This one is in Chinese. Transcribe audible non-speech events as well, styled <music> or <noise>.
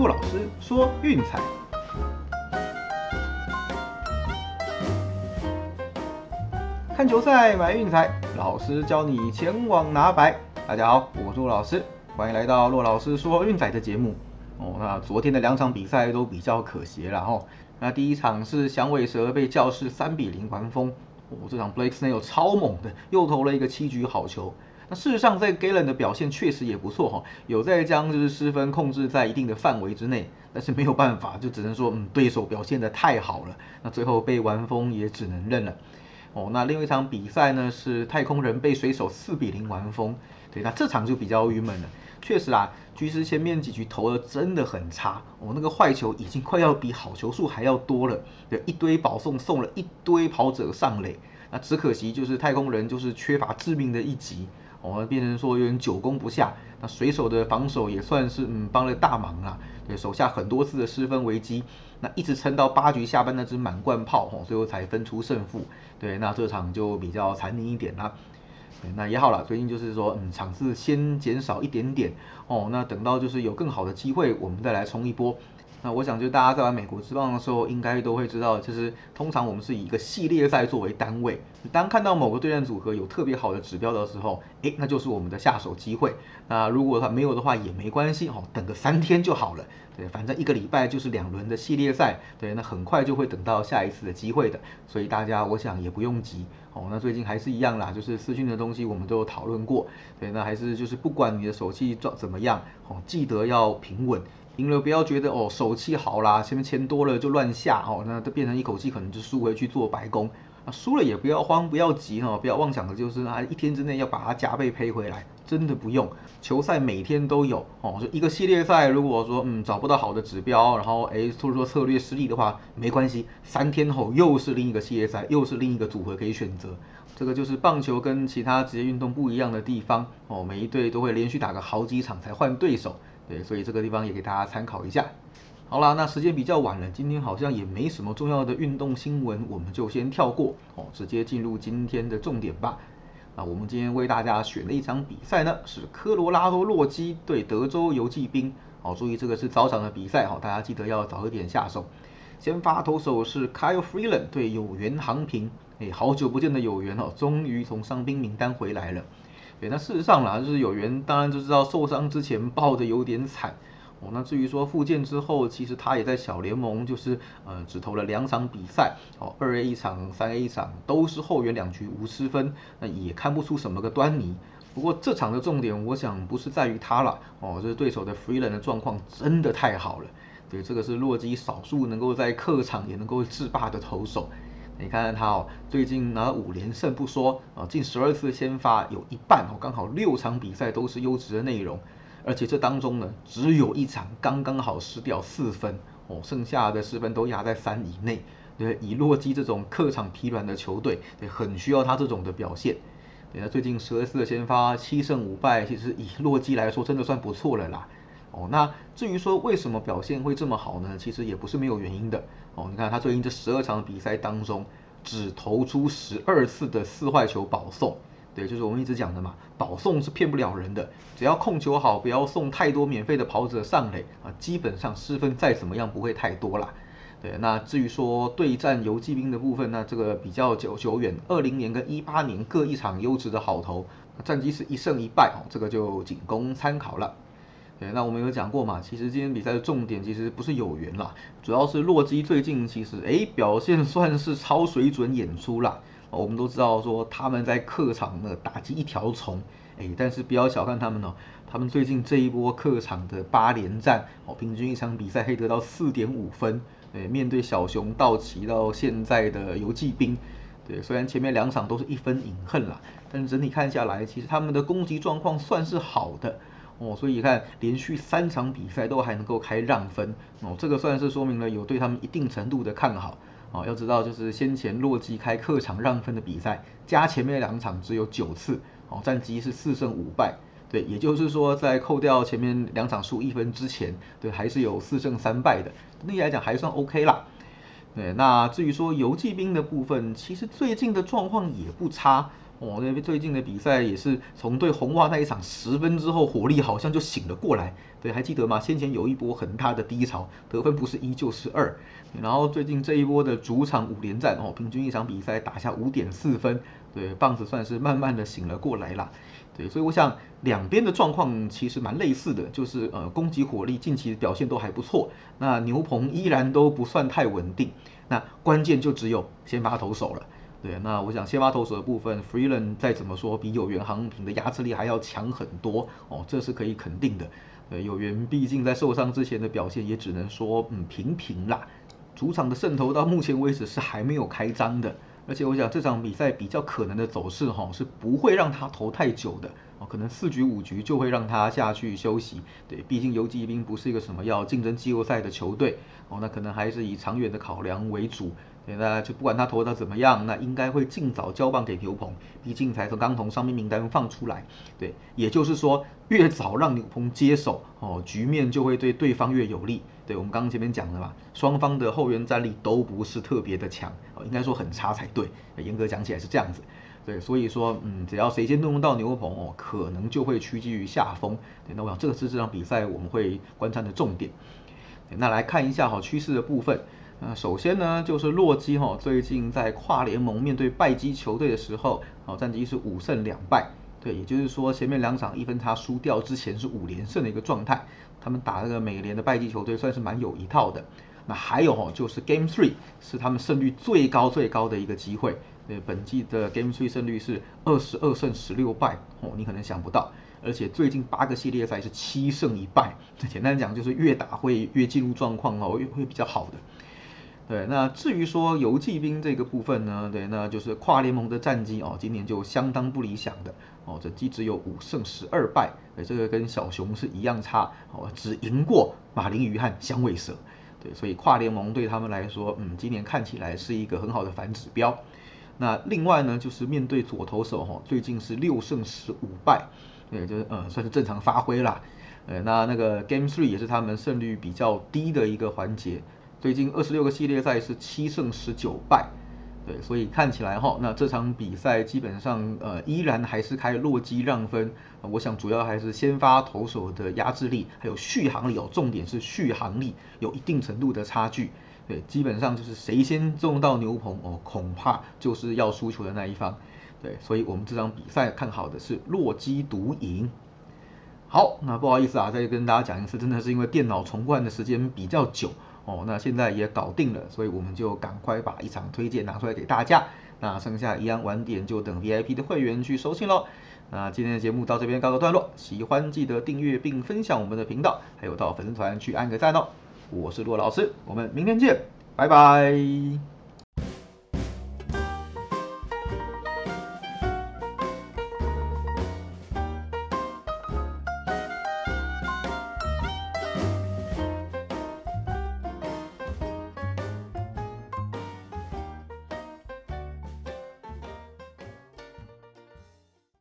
骆老师说运彩，看球赛买运彩，老师教你前往拿白。大家好，我是骆老师，欢迎来到骆老师说运彩的节目。哦，那昨天的两场比赛都比较可惜了哈。那第一场是响尾蛇被教士三比零完封，哦，这场 Blake Snell 超猛的，又投了一个七局好球。那事实上，在 Galen 的表现确实也不错哈，有在将就是失分控制在一定的范围之内，但是没有办法，就只能说嗯对手表现的太好了，那最后被完封也只能认了。哦，那另外一场比赛呢是太空人被水手四比零完封，对，那这场就比较郁闷了。确实啊，局势前面几局投的真的很差，哦，那个坏球已经快要比好球数还要多了，对，一堆保送送了一堆跑者上垒，那只可惜就是太空人就是缺乏致命的一击。我们，变成说有点久攻不下，那水手的防守也算是嗯帮了大忙啊，对手下很多次的失分危机，那一直撑到八局下半那只满贯炮，哦，最后才分出胜负，对，那这场就比较残忍一点啦，那也好了，最近就是说嗯场次先减少一点点，哦，那等到就是有更好的机会，我们再来冲一波。那我想，就大家在玩美国之棒的时候，应该都会知道，就是通常我们是以一个系列赛作为单位。当看到某个对战组合有特别好的指标的时候，诶，那就是我们的下手机会。那如果他没有的话，也没关系，哦，等个三天就好了。对，反正一个礼拜就是两轮的系列赛，对，那很快就会等到下一次的机会的。所以大家，我想也不用急。哦，那最近还是一样啦，就是私讯的东西我们都有讨论过。对，那还是就是不管你的手气状怎么样，哦，记得要平稳。赢了不要觉得哦手气好啦，前面钱多了就乱下哦，那都变成一口气可能就输回去做白工。啊，输了也不要慌，不要急哈，不要妄想的就是啊一天之内要把它加倍赔回来，真的不用。球赛每天都有哦，就一个系列赛，如果说嗯找不到好的指标，然后哎或者说策略失利的话，没关系，三天后又是另一个系列赛，又是另一个组合可以选择。这个就是棒球跟其他职业运动不一样的地方哦，每一队都会连续打个好几场才换对手。对，所以这个地方也给大家参考一下。好啦，那时间比较晚了，今天好像也没什么重要的运动新闻，我们就先跳过哦，直接进入今天的重点吧。那我们今天为大家选的一场比赛呢，是科罗拉多洛基对德州游骑兵。哦，注意这个是早场的比赛，哈，大家记得要早一点下手。先发投手是 Kyle Freeland 对有缘航平，哎，好久不见的有缘哦，终于从伤兵名单回来了。对，那事实上啦，就是有缘，当然就知道受伤之前爆的有点惨哦。那至于说复健之后，其实他也在小联盟，就是呃只投了两场比赛哦，二 A 一场，三 A 一场，都是后援两局无失分，那也看不出什么个端倪。不过这场的重点，我想不是在于他了哦，就是对手的 Freeland 的状况真的太好了。对，这个是洛基少数能够在客场也能够制霸的投手。你看看他哦，最近拿五连胜不说啊，近十二次先发有一半哦，刚好六场比赛都是优质的内容，而且这当中呢，只有一场刚刚好失掉四分哦，剩下的四分都压在三以内。对，以洛基这种客场疲软的球队，对，很需要他这种的表现。对，那最近十二次的先发七胜五败，其实以洛基来说，真的算不错了啦。哦，那至于说为什么表现会这么好呢？其实也不是没有原因的。哦，你看他最近这十二场比赛当中，只投出十二次的四坏球保送。对，就是我们一直讲的嘛，保送是骗不了人的。只要控球好，不要送太多免费的跑者上垒啊，基本上失分再怎么样不会太多啦。对，那至于说对战游击兵的部分，那这个比较久久远，二零年跟一八年各一场优质的好投，战绩是一胜一败哦，这个就仅供参考了。对，那我们有讲过嘛？其实今天比赛的重点其实不是有缘啦，主要是洛基最近其实哎表现 <laughs> 算是超水准演出啦。我们都知道说他们在客场呢打击一条虫，哎，但是不要小看他们哦，他们最近这一波客场的八连战哦，平均一场比赛可以得到四点五分。对，面对小熊、道奇到现在的游击兵，对，虽然前面两场都是一分饮恨啦，但是整体看下来，其实他们的攻击状况算是好的。哦，所以你看，连续三场比赛都还能够开让分，哦，这个算是说明了有对他们一定程度的看好。哦，要知道就是先前洛基开客场让分的比赛，加前面两场只有九次，哦，战绩是四胜五败。对，也就是说在扣掉前面两场输一分之前，对，还是有四胜三败的，那来讲还算 OK 啦。对，那至于说游击兵的部分，其实最近的状况也不差。哦，那边最近的比赛也是从对红袜那一场十分之后，火力好像就醒了过来。对，还记得吗？先前有一波很大的低潮，得分不是一就是二。然后最近这一波的主场五连战哦，平均一场比赛打下五点四分。对，棒子算是慢慢的醒了过来啦。对，所以我想两边的状况其实蛮类似的，就是呃攻击火力近期表现都还不错。那牛棚依然都不算太稳定。那关键就只有先发投手了。对，那我想先发投手的部分，Freeland 再怎么说比有缘航平的压制力还要强很多哦，这是可以肯定的。对，有缘毕竟在受伤之前的表现也只能说嗯平平啦。主场的胜投到目前为止是还没有开张的，而且我想这场比赛比较可能的走势哈是不会让他投太久的哦，可能四局五局就会让他下去休息。对，毕竟游击兵不是一个什么要竞争季后赛的球队哦，那可能还是以长远的考量为主。对那就不管他投的怎么样，那应该会尽早交棒给牛棚，毕竟才从刚从伤病名单放出来。对，也就是说越早让牛棚接手，哦，局面就会对对方越有利。对我们刚刚前面讲的嘛，双方的后援战力都不是特别的强，哦，应该说很差才对。严格讲起来是这样子。对，所以说，嗯，只要谁先动用到牛棚，哦，可能就会趋近于下风。那我想这个是这场比赛我们会观察的重点。那来看一下哈趋势的部分。那首先呢，就是洛基哈，最近在跨联盟面对败绩球队的时候，哦，战绩是五胜两败，对，也就是说前面两场一分差输掉之前是五连胜的一个状态，他们打那个美联的败绩球队算是蛮有一套的。那还有哈，就是 Game Three 是他们胜率最高最高的一个机会，对，本季的 Game Three 胜率是二十二胜十六败，哦，你可能想不到，而且最近八个系列赛是七胜一败，简单讲就是越打会越进入状况哦，越会比较好的。对，那至于说游骑兵这个部分呢，对，那就是跨联盟的战绩哦，今年就相当不理想的哦，这季只有五胜十二败，对，这个跟小熊是一样差哦，只赢过马林鱼和响尾蛇，对，所以跨联盟对他们来说，嗯，今年看起来是一个很好的反指标。那另外呢，就是面对左投手哈，最近是六胜十五败，对，就是呃算是正常发挥啦，呃，那那个 Game Three 也是他们胜率比较低的一个环节。最近二十六个系列赛是七胜十九败，对，所以看起来哈，那这场比赛基本上呃依然还是开洛基让分，我想主要还是先发投手的压制力，还有续航力哦，重点是续航力有一定程度的差距，对，基本上就是谁先中到牛棚哦，恐怕就是要输球的那一方，对，所以我们这场比赛看好的是洛基独赢。好，那不好意思啊，再跟大家讲一次，真的是因为电脑重灌的时间比较久。哦，那现在也搞定了，所以我们就赶快把一场推荐拿出来给大家。那剩下一样晚点就等 VIP 的会员去收信喽。那今天的节目到这边告个段落，喜欢记得订阅并分享我们的频道，还有到粉丝团去按个赞哦。我是骆老师，我们明天见，拜拜。